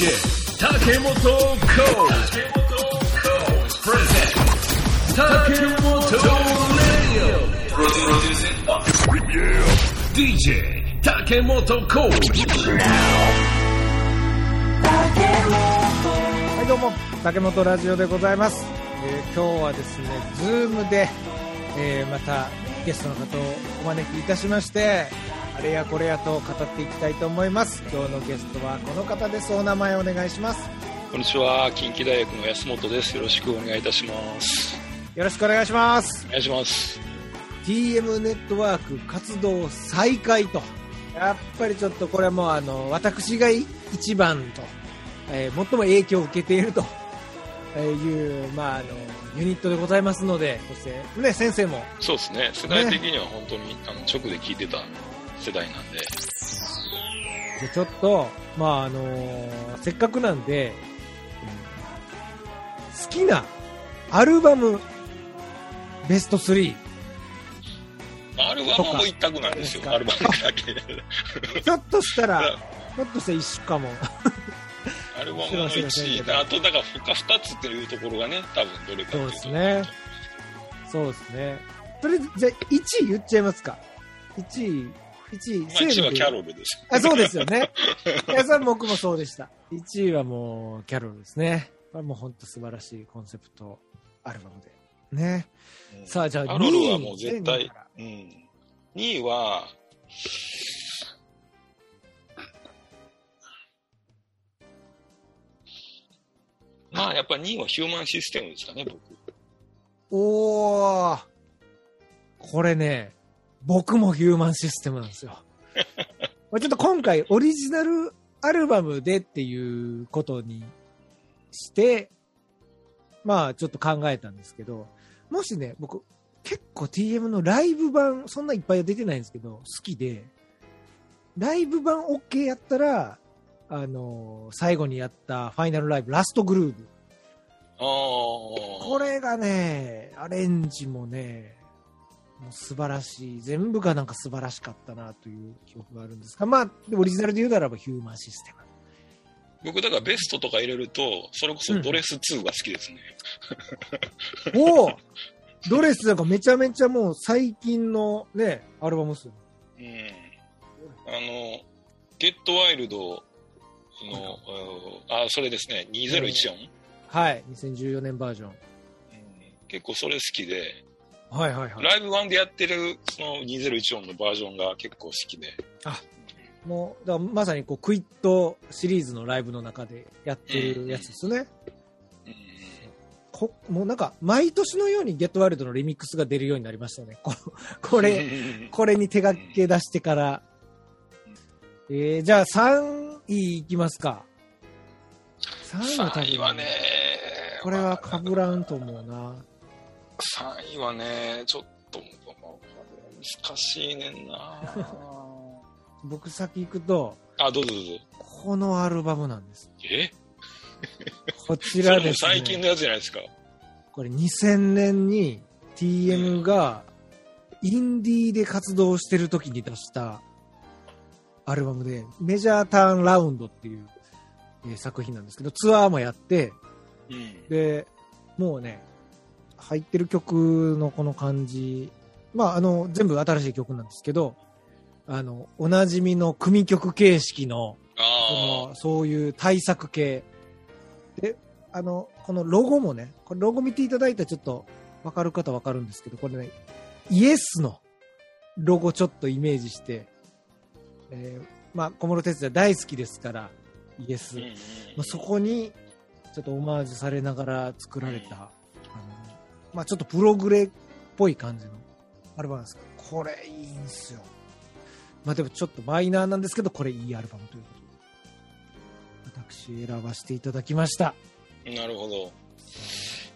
DJ 竹本コー。チ present 竹本 Radio DJ 竹本コー。チはいどうも竹本ラジオでございます、えー今日はですねズームで、えーまたゲストの方をお招きいたしましてあれやこれやと語っていきたいと思います。今日のゲストはこの方です。お名前お願いします。こんにちは、近畿大学の安本です。よろしくお願いいたします。よろしくお願いします。お願いします。TM ネットワーク活動再開と。やっぱりちょっとこれはもうあの私が一番と、えー最も影響を受けていると。いう、まあ、あのユニットでございますのでそして、ね、先生も。そうですね、世代的には本当に、あの直で聞いてた世代なんで、でちょっと、まああのせっかくなんで、うん好きなアルバムベスト3アルバムも一択なんですよ、アルバムだけ。ひょっとしたらひょっとしたら一緒かも。アルバムの1位、あとだから他2つっていうところがね、多分どれかそうですね。そうですね。とりあえずじゃあ1位言っちゃいますか。1位1位まあ、1位はキャロルです。あそうですよね。いやそれは僕もそうでした。1位はもうキャロルですね。これはもう本当素晴らしいコンセプトアルバムで。ね。うん。さあじゃあキャロルは2位もう絶2位対から、うん。2位は、まあやっぱ2位はヒューマンシステムですかね、僕。おー。これね僕もヒューマンシステムなんですよ ちょっと今回オリジナルアルバムでっていうことにしてまあちょっと考えたんですけどもしね僕結構 TM のライブ版そんないっぱいは出てないんですけど好きでライブ版 OK やったらあの最後にやったファイナルライブラストグルーヴああ。これがね、アレンジもね、もう素晴らしい。全部がなんか素晴らしかったなという記憶があるんですが、まあ、オリジナルで言うならばヒューマンシステム。僕だからベストとか入れると、それこそドレス2が好きですね。おおドレスなんかめちゃめちゃもう最近のね、アルバムっすよ。うん。あの、ゲットワイルドの、あ、それですね、2014、はい、2014年バージョン。うん結構それ好きで、はいはいはい。ライブ版でやってるその2014のバージョンが結構好きで、もう、だまさにこう、クイットシリーズのライブの中でやってるやつですね。うんこもうなんか、毎年のようにゲットワイルドのリミックスが出るようになりましたね。ここれ、これに手がけ出してから。えー、じゃあ3位いきますか。3位は多分3位はね、これは被らんと思うな。3位はね、ちょっと、難しいねんな 僕先行くと、あ、どうぞどうぞ。このアルバムなんです。え？こちらですね。最近のやつじゃないですか。これ2000年に TM がインディーで活動してる時に出したアルバムで、メジャーターンラウンドっていう、えー作品なんですけど、ツアーもやって、うん。で、もうね、入ってる曲のこの感じ、まあ、あの、全部新しい曲なんですけど、あの、おなじみの組曲形式の、あこのそういう対策系。で、あの、このロゴもね、これロゴ見ていただいたらちょっとわかる方わかるんですけど、これね、イエスのロゴちょっとイメージして、えーまあ、小室哲也大好きですから、イエス。まあ、そこにちょっとオマージュされながら作られた、あのまあ、ちょっとプログレっぽい感じのアルバムなんですけど、これいいんですよ。まあでもちょっとマイナーなんですけど、これいいアルバムということで、私選ばせていただきました。なるほど。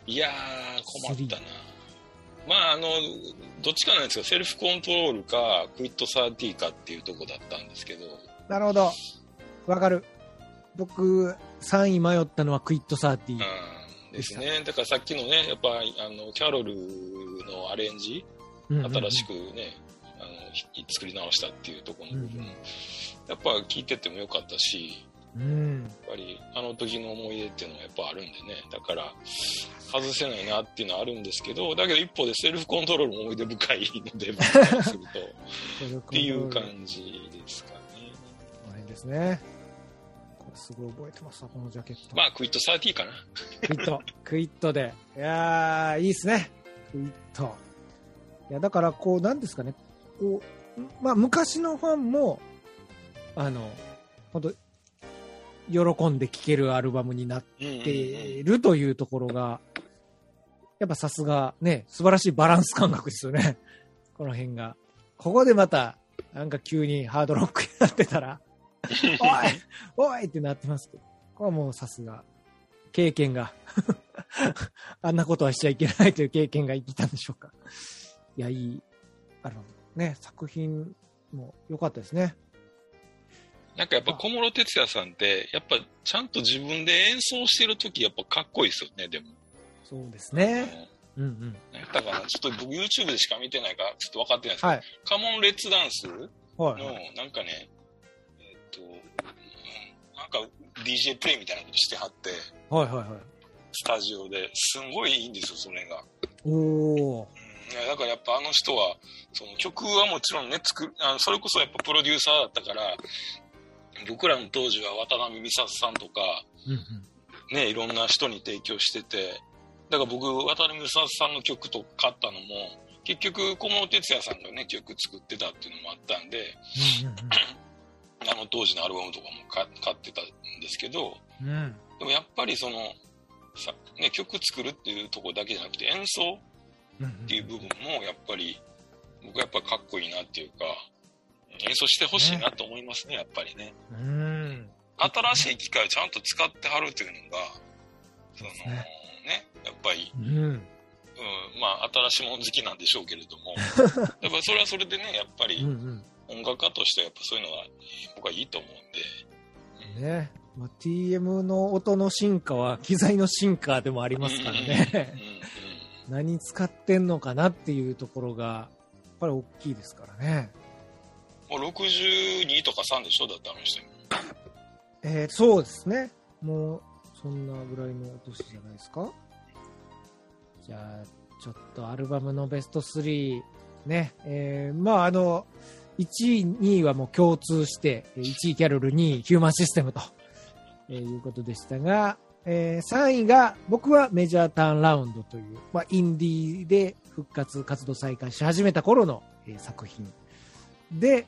いやー、困ったな。まあ、あの、どっちかなんですよ。セルフコントロールか、クイットサーティーかっていうとこだったんですけど、なるほど。わかる。僕、3位迷ったのはクイットサーティー。うん、ですね。だからさっきのね、やっぱあの、キャロルのアレンジ、新しくね、あのひ作り直したっていうところの部分、うんうんやっぱ聞いててもよかったし、うん。やっぱりあの時の思い出っていうのがやっぱあるんでね。だから、外せないなっていうのはあるんですけど、だけど一方でセルフコントロールも思い出深いので、すると。っていう感じですかね。ですね。すごい覚えてますわ、このジャケット。まあ、クイット30かな。クイット、クイットで。いやー、いいっすね。クイット。いや、だから、こう、なんですかね。こう、まあ、昔のファンも、あの、本当喜んで聴けるアルバムになっているというところが、やっぱさすがね、素晴らしいバランス感覚ですよね。この辺が。ここでまた、なんか急にハードロックになってたら、おいおいってなってますけど、これはもうさすが、経験が、あんなことはしちゃいけないという経験が生きたんでしょうか。いや、いい、あの、ね、作品も良かったですね。なんかやっぱ小室哲哉さんって、やっぱちゃんと自分で演奏してる時やっぱかっこいいですよね、でも。そうですね。うんうん。何やったかなちょっと僕 YouTube でしか見てないからちょっと分かってないですけど、はい。カモンレッツダンスはい。の、なんかね、なんか DJ プレイみたいなことしてはって、はいはいはい。スタジオで、すんごいいいんですよ、それが。おー。うんいやだからやっぱあの人は、その曲はもちろんね、作る、あのそれこそやっぱプロデューサーだったから、僕らの当時は渡辺美里さんとか、うんうん。ね、いろんな人に提供してて、だから僕、渡辺美里さんの曲と買ったのも、結局、小室哲哉さんがね、曲作ってたっていうのもあったんで、あの当時のアルバムとかも買買ってたんですけど、うん。でもやっぱりその、さね、曲作るっていうところだけじゃなくて演奏うんっていう部分もやっぱり僕はやっぱかっこいいなっていうか演奏してほしいなと思いますねやっぱりねうん。新しい機械をちゃんと使ってはるっていうのがそのねねやっぱり、うん。うん、まあ新しいもの好きなんでしょうけれども やっぱそれはそれでねやっぱうんりうん。音楽家としてはやっぱそういうのは僕はいいと思うんでね。まあ、TM の音の進化は機材の進化でもありますからね。うん何使ってんのかなっていうところが、やっぱり大きいですからね。もう62とか3でしょ？だってあの人えーそうですね。もう、そんなぐらいのお年じゃないですか？じゃあ、ちょっとアルバムのベスト3、ね。えーまあ、あの、1位、2位はもう共通して、1位キャロル、2位ヒューマンシステムと、えーいうことでしたが、えー3位が僕はメジャーターンラウンドという、まあ、インディーで復活活動再開し始めた頃の、えー作品。で、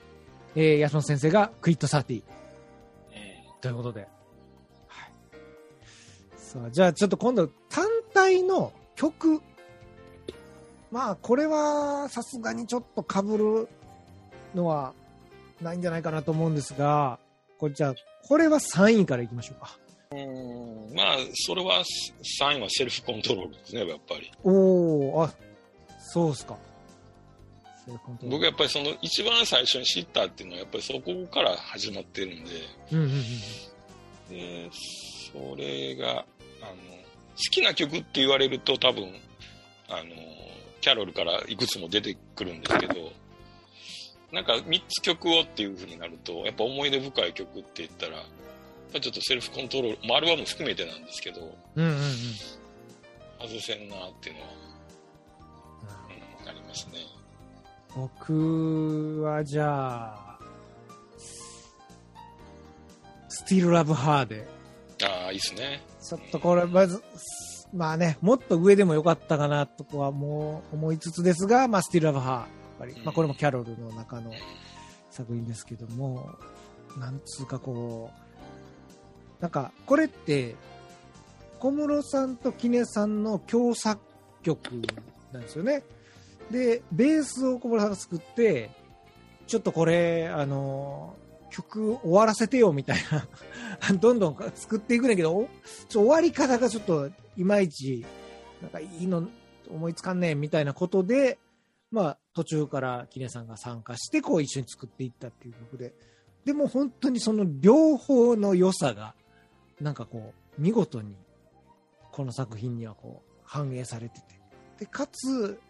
えー、安野先生がクイットサーティうんということで。はい。さあ、じゃあちょっと今度単体の曲。まあ、これはさすがにちょっと被るのはないんじゃないかなと思うんですが、これじゃあ、これは3位からいきましょうか。うんまあ、それは3位はセルフコントロールですね、やっぱり。おー、あ、そうっすか。僕やっぱりその一番最初に知ったっていうのはやっぱりそこから始まってるんで、うんうんうん。でそれが、あの、好きな曲って言われると多分、あの、キャロルからいくつも出てくるんですけど、なんか3つ曲をっていう風になると、やっぱ思い出深い曲って言ったら、ちょっとセルフコントロール、まあアルバム含めてなんですけど、うんうんうん。外せんなっていうのは、うん、ありますね。僕はじゃあ、スティールラブハーで、ああ、いいですね。ちょっとこれ、まず、まあね、もっと上でもよかったかなとこはもう思いつつですが、まあ、スティールラブハー、ぱり、まあ、これもキャロルの中の作品ですけども、なんつうかこう、なんか、これって、小室さんとキネさんの共作曲なんですよね。で、ベースを小室さんが作って、ちょっとこれ、あの、曲終わらせてよみたいな、どんどん作っていくんだけど、おちょ終わり方がちょっといまいち、なんかいいの思いつかんねえみたいなことで、まあ途中からキネさんが参加して、こう一緒に作っていったっていう曲で、でも本当にその両方の良さが、なんかこう、見事に、この作品にはこう、反映されてて、で、かつ、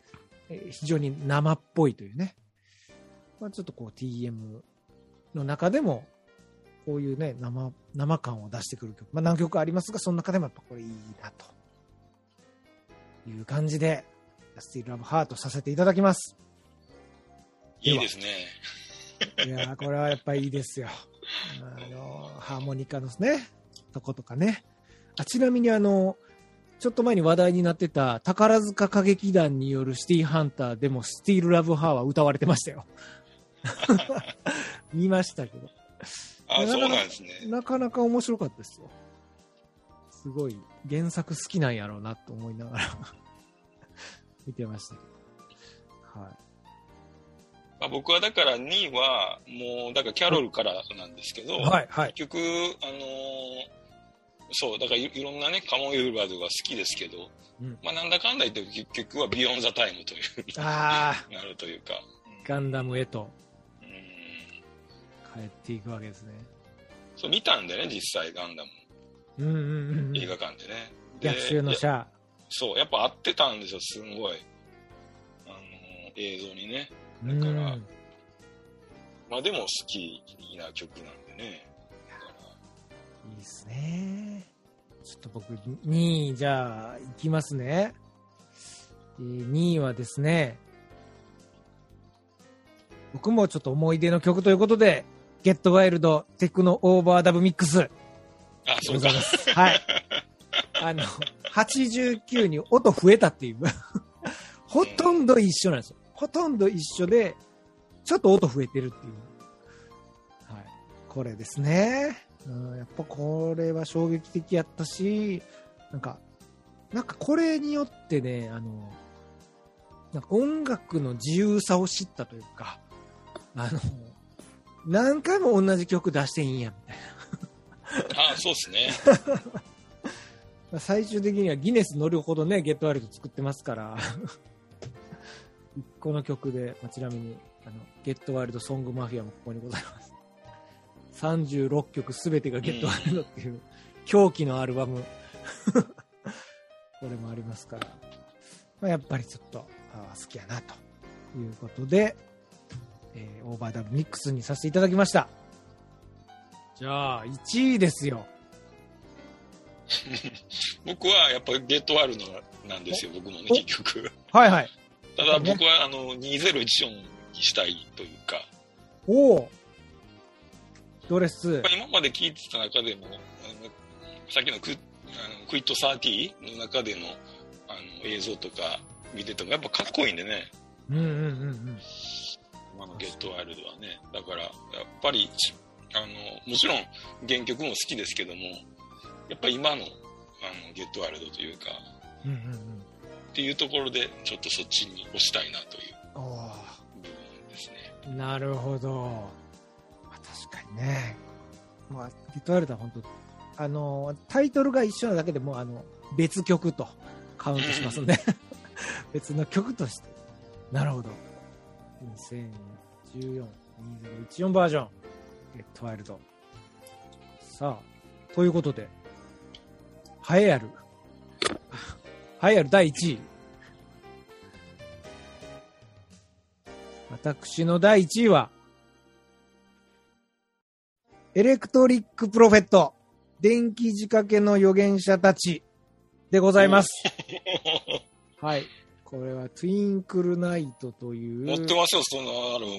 非常に生っぽいというね、まあちょっとこう TM の中でも、こういうね、生、生感を出してくる曲。まあ何曲ありますが、その中でもやっぱこれいいな、と。いう感じで、スティールラブハートさせていただきます。いいですね。いやーこれはやっぱりいいですよ。あの、ハーモニカのね、とことかね。あ、ちなみにあの、ちょっと前に話題になってた宝塚歌劇団によるシティハンターでもスティールラブハーは歌われてましたよ。見ましたけど。あ、そうなんですね。なかなか面白かったですよ。すごい原作好きなんやろうなと思いながら見てましたけど。はい。まあ、僕はだから2位は、もう、だからキャロルからなんですけど、はい、はい。結局、あのーそう、だからいいろんなね、カモンユーバードが好きですけど、うんまあなんだかんだ言って結局はビヨンザタイムという、あ なるというか、ー、ガンダムへとうん、帰っていくわけですね。そう見たんでね、実際ガンダム、うんうんうんうん。映画館でね。で逆襲のシャア。そう、やっぱ合ってたんですよ、すんごい。あのー映像にね。だからうんまあでも好きな曲なんでね。いいですね。ちょっと僕、2位、じゃあ、いきますね。えー2位はですね、僕もちょっと思い出の曲ということで、ゲットワイルドテクノオーバーダブミックスであ、そうかござい。ます。はい。あの、89に音増えたっていう。ほとんど一緒なんですよ。ほとんど一緒で、ちょっと音増えてるっていう。はい。これですね。うん、やっぱこれは衝撃的やったし、なんか、なんかこれによってね、あの、なんか音楽の自由さを知ったというか、あの、何回も同じ曲出していいんや、みたいな。あ、そうですね。まあ最終的にはギネス乗るほどね、ゲットワイルド作ってますから、一個の曲で、まあちなみに、あの、ゲットワイルドソングマフィアもここにございます。36曲すべてがゲットワイルドっていう、狂気のアルバム。これもありますから、まあ、やっぱりちょっと、あー好きやな、ということで、えーオーバーダブミックスにさせていただきました。じゃあ、1位ですよ。僕はやっぱりゲットワールドなんですよ、僕もね、結局。はいはい。ただ僕はあの2014にしたいというか、おおドレス今まで聞いてた中でも、あのさっきのクあのクイット30の中でのあの映像とか見ててもやっぱかっこいいんでね、うんうんうんうん。今のゲットワイルドはね。だから、やっぱり、ちあの、もちろん原曲も好きですけども、やっぱ今のあのゲットワイルドというか、うんうんっていうところで、ちょっとそっちに押したいなという部分ですね。ーなるほど。まあ、確かにね。まあ、ゲットワイルドは本当、あの、タイトルが一緒なだけでも、あの、別曲とカウントしますんで、別の曲として。なるほど。2014、2014バージョン、ゲットワイルド。さあ、ということで、栄えある、栄えある第1位。私の第1位は、Electric Prophet、電気仕掛けの預言者たちでございます。はい。これは、 Twinkle Night という、持ってますよ、そのアルバムも。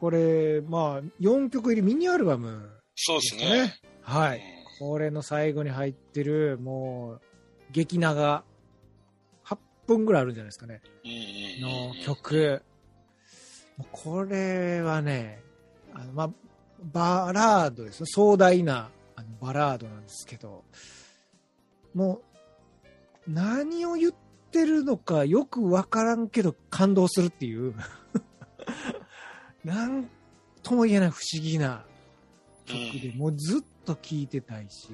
これ、まあ、4曲入りミニアルバムそうでです。ね。はい。これの最後に入ってる、もう、激長、8分ぐらいあるんじゃないですかね。の。曲。これはね、あのまあ、バラードですよ。壮大なあのバラードなんですけど、もう、何を言ってるのかよくわからんけど感動するっていう、なんとも言えない不思議な曲で、もうずっと聴いてたいし、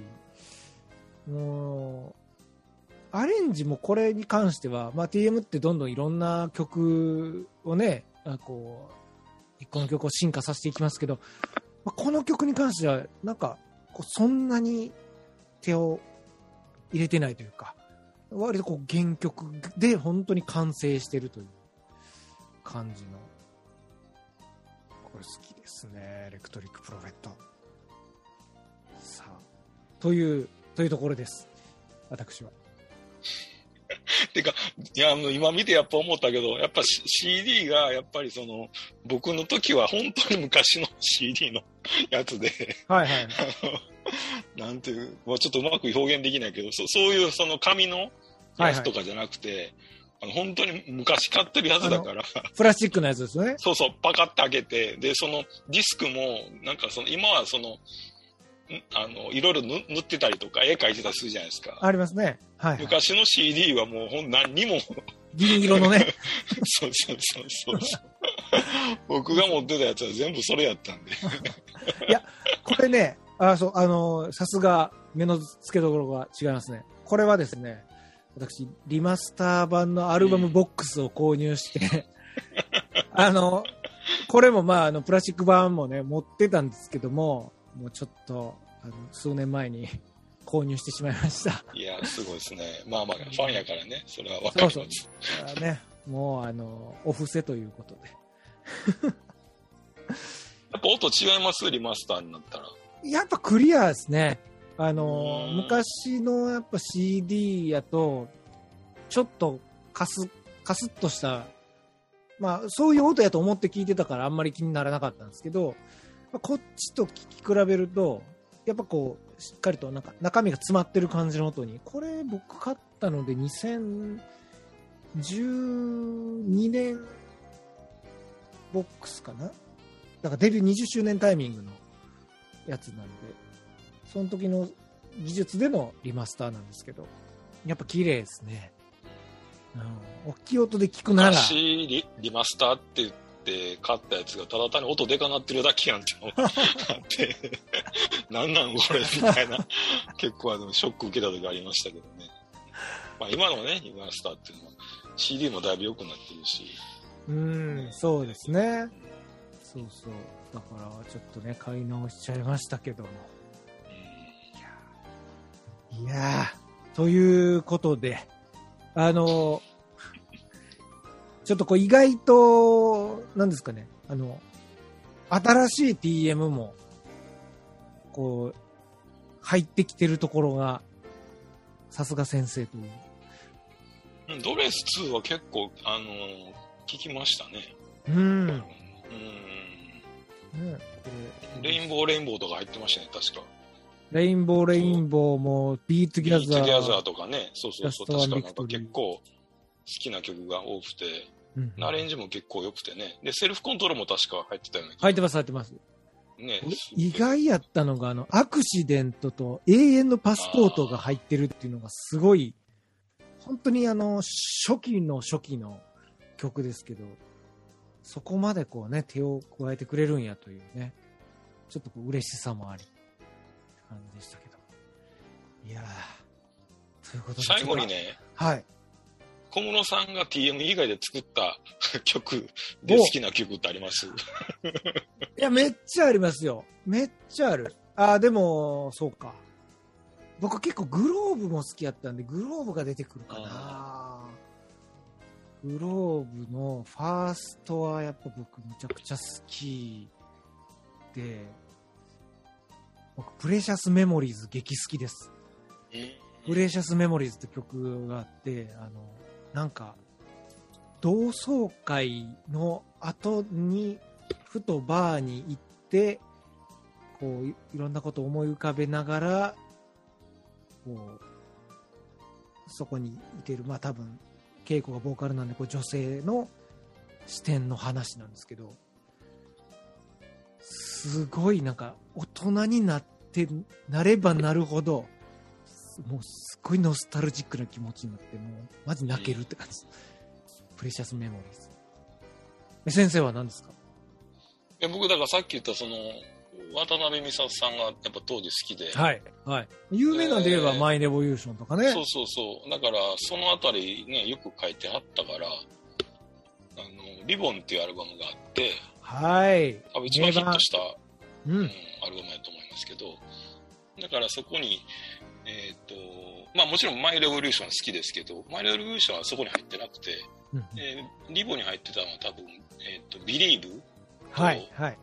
もう、アレンジもこれに関しては、まあ、TM ってどんどんいろんな曲をね、こう、一個の曲を進化させていきますけど、まあ、この曲に関しては、なんか、そんなに手を入れてないというか、割とこう原曲で本当に完成してるという感じの、これ好きですね、 Electric Prophet。という、というところです。私は。てか、いや、あの、今見てやっぱ思ったけど、やっぱ CD が、やっぱりその、僕の時は本当に昔の CD の やつで、はいはい。なんていう、まあ、ちょっとうまく表現できないけど、そそういうその紙のやつとかじゃなくて、あの本当に昔買ってるやつだから、プラスチックのやつですよね。そうそう、パカッて開けて、で、そのディスクも、なんかその、今はその、んあの、いろいろ塗塗ってたりとか、絵描いてたりするじゃないですか。ありますね。はい、はい。昔の CD はもうほん何にも、銀色のね。そ うそうそうそうそう。僕が持ってたやつは全部それやったんで。これね、あ、そう、あのーさすが、目の付けどころが違いますね。これはですね、私、リマスター版のアルバムボックスを購入して、あの、これもまあ、あの、プラスチック版もね、持ってたんですけども、もうちょっと、あの数年前に 購入してしまいました。いや、すごいですね。まあまあ、ファンやからね、それはわかそうそうります。。あね、もう、あの、お布施ということで。やっぱ音違います？リマスターになったら。やっぱクリアですね。あのうん昔のやっぱ CD やと、ちょっとカス、カスッとした、まあそういう音やと思って聞いてたからあんまり気にならなかったんですけど、まあこっちと聞き比べると、やっぱこう、しっかりとなんか中身が詰まってる感じの音に、これ僕買ったので2012年ボックスかな？だからデビュー20周年タイミングのやつなんで、その時の技術でのリマスターなんですけど、やっぱ綺麗ですね。うん、大きい音で聞くなら、昔リ、リマスターってって買ったやつがただ単に音でかなってるだけやんってのがあって、なんなんこれみたいな、結構あの、ショック受けた時ありましたけどね。まあ今のね、リマスターっていうのは CD もだいぶ良くなってるし、うん、そうですね。そうそう。だから、ちょっとね、買い直しちゃいましたけども。いやー、ということで、あの、ちょっとこう意外と、なんですかね、あの、新しい TM も、こう、入ってきてるところが、さすが先生という。うんドレス2は結構、あのー聞きましたね。うん。うん。ね、レインボーレインボーとか入ってましたね、確か。Rainbow Rainbow も、 Be Together Be Together。とかね、そうそうそう、確かなんか結構好きな曲が多くて、うんアレンジも結構良くてね。で、 Self Control も確か入ってたような気が入ってます、入ってます。ね。意外やったのが、あの、アクシデントと永遠のパスポートが入ってるっていうのがすごい、本当にあの、初期の初期の曲ですけど、そこまでこうね、手を加えてくれるんやというね、ちょっとこう嬉しさもあり、感じでしたけど。いやー、ということで。最後に。ね、はい。小室さんが TM 以外で作った 曲で好きな曲ってあります？いや、めっちゃありますよ。めっちゃある。あー、でも、そうか。僕結構グローブも好きやったんで、グローブが出てくるかな。グローブのファーストはやっぱ僕めちゃくちゃ好きで、僕、プレシャスメモリーズ激好きです。プレシャスメモリーズって曲があって、あの、なんか、同窓会の後に、ふとバーに行って、こうい、ろんなことを思い浮かべながら、こう、そこにいてる、まあ多分、稽古がボーカルなんで、こう女性の視点の話なんですけど、すごいなんか、大人になって、なればなるほど、もうすっごいノスタルジックな気持ちになって、もう、マジ泣けるって感じ。プレシャスメモリーズ。え先生は何ですか？え僕、だからさっき言ったその、渡辺美里さんがやっぱ当時好きで、はい。はい。有名なんで言えば、えーマイレボリューションとかね。そうそうそう。だから、そのあたりね、よく書いてあったから、あの、リボンっていうアルバムがあって、はい。多分一番ヒットした、ううんん。アルバムやと思いますけど、だからそこに、えっ、と、まあもちろんマイレボリューション好きですけど、マイレボリューションはそこに入ってなくて、うんえーリボに入ってたのは多分、えっ、と、ビリーブはい。はい。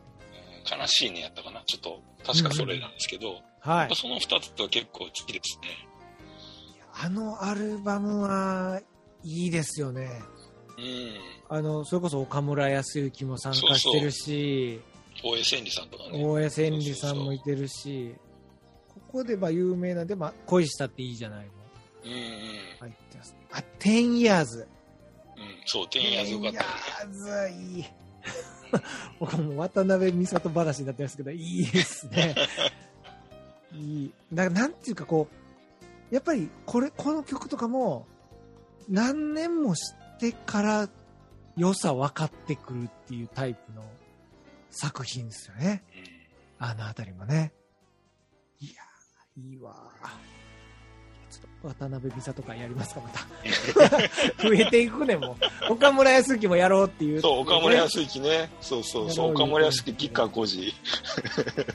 悲しいねやったかなちょっと、確かそれなんですけど、はいやっぱ。その2つは結構好きですね。あのアルバムはいいですよね。うん。あの、それこそ岡村康之も参加してるし、大江千里さんとかね。大江千里さんもいてるし、ここでまあ有名なで、まあ、恋したっていいじゃないの。うんうん。入ってます。あ、10 years。うん、そう、天夜よかったね。10 years いい。僕も渡辺美里話になってますけど、いいですね。いい。だからなんていうかこう、やっぱりこれ、この曲とかも、何年もしてから良さ分かってくるっていうタイプの作品ですよね。うんあのあたりもね。いやー、いいわー。ちょっと渡辺美里会やりますか、また。増えていくね、もう。岡村康之もやろうっていう、そう、岡村ね康之ね。そうそうそう、岡村康之、吉川浩司、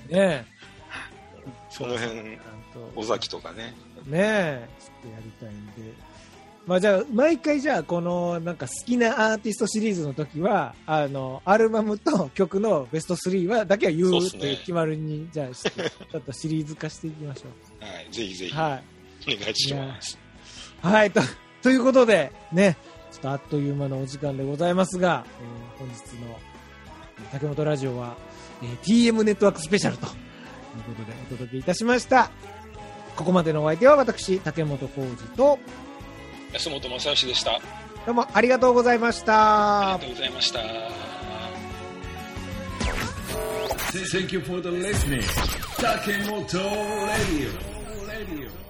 ねその辺、え。尾崎とかね。ねえ。ちょっとやりたいんで。まあじゃあ、毎回じゃあ、この、なんか好きなアーティストシリーズの時は、あの、アルバムと曲のベスト3は、だけは言うっそうっすねて決まるに、じゃあ、ちょっとシリーズ化していきましょはい、ぜひぜう。ひ、はい。お願いします。はい、と、ということで、ね、ちょっとあっという間のお時間でございますが、えー本日の竹本ラジオは、えー TM ネットワークスペシャルということでお届けいたしました。ここまでのお相手は私、竹本浩二と、安本正義でした。あどうもありがとうございましりたがと。うございました。Thank you for the listening. Takemoto Radio. Radio.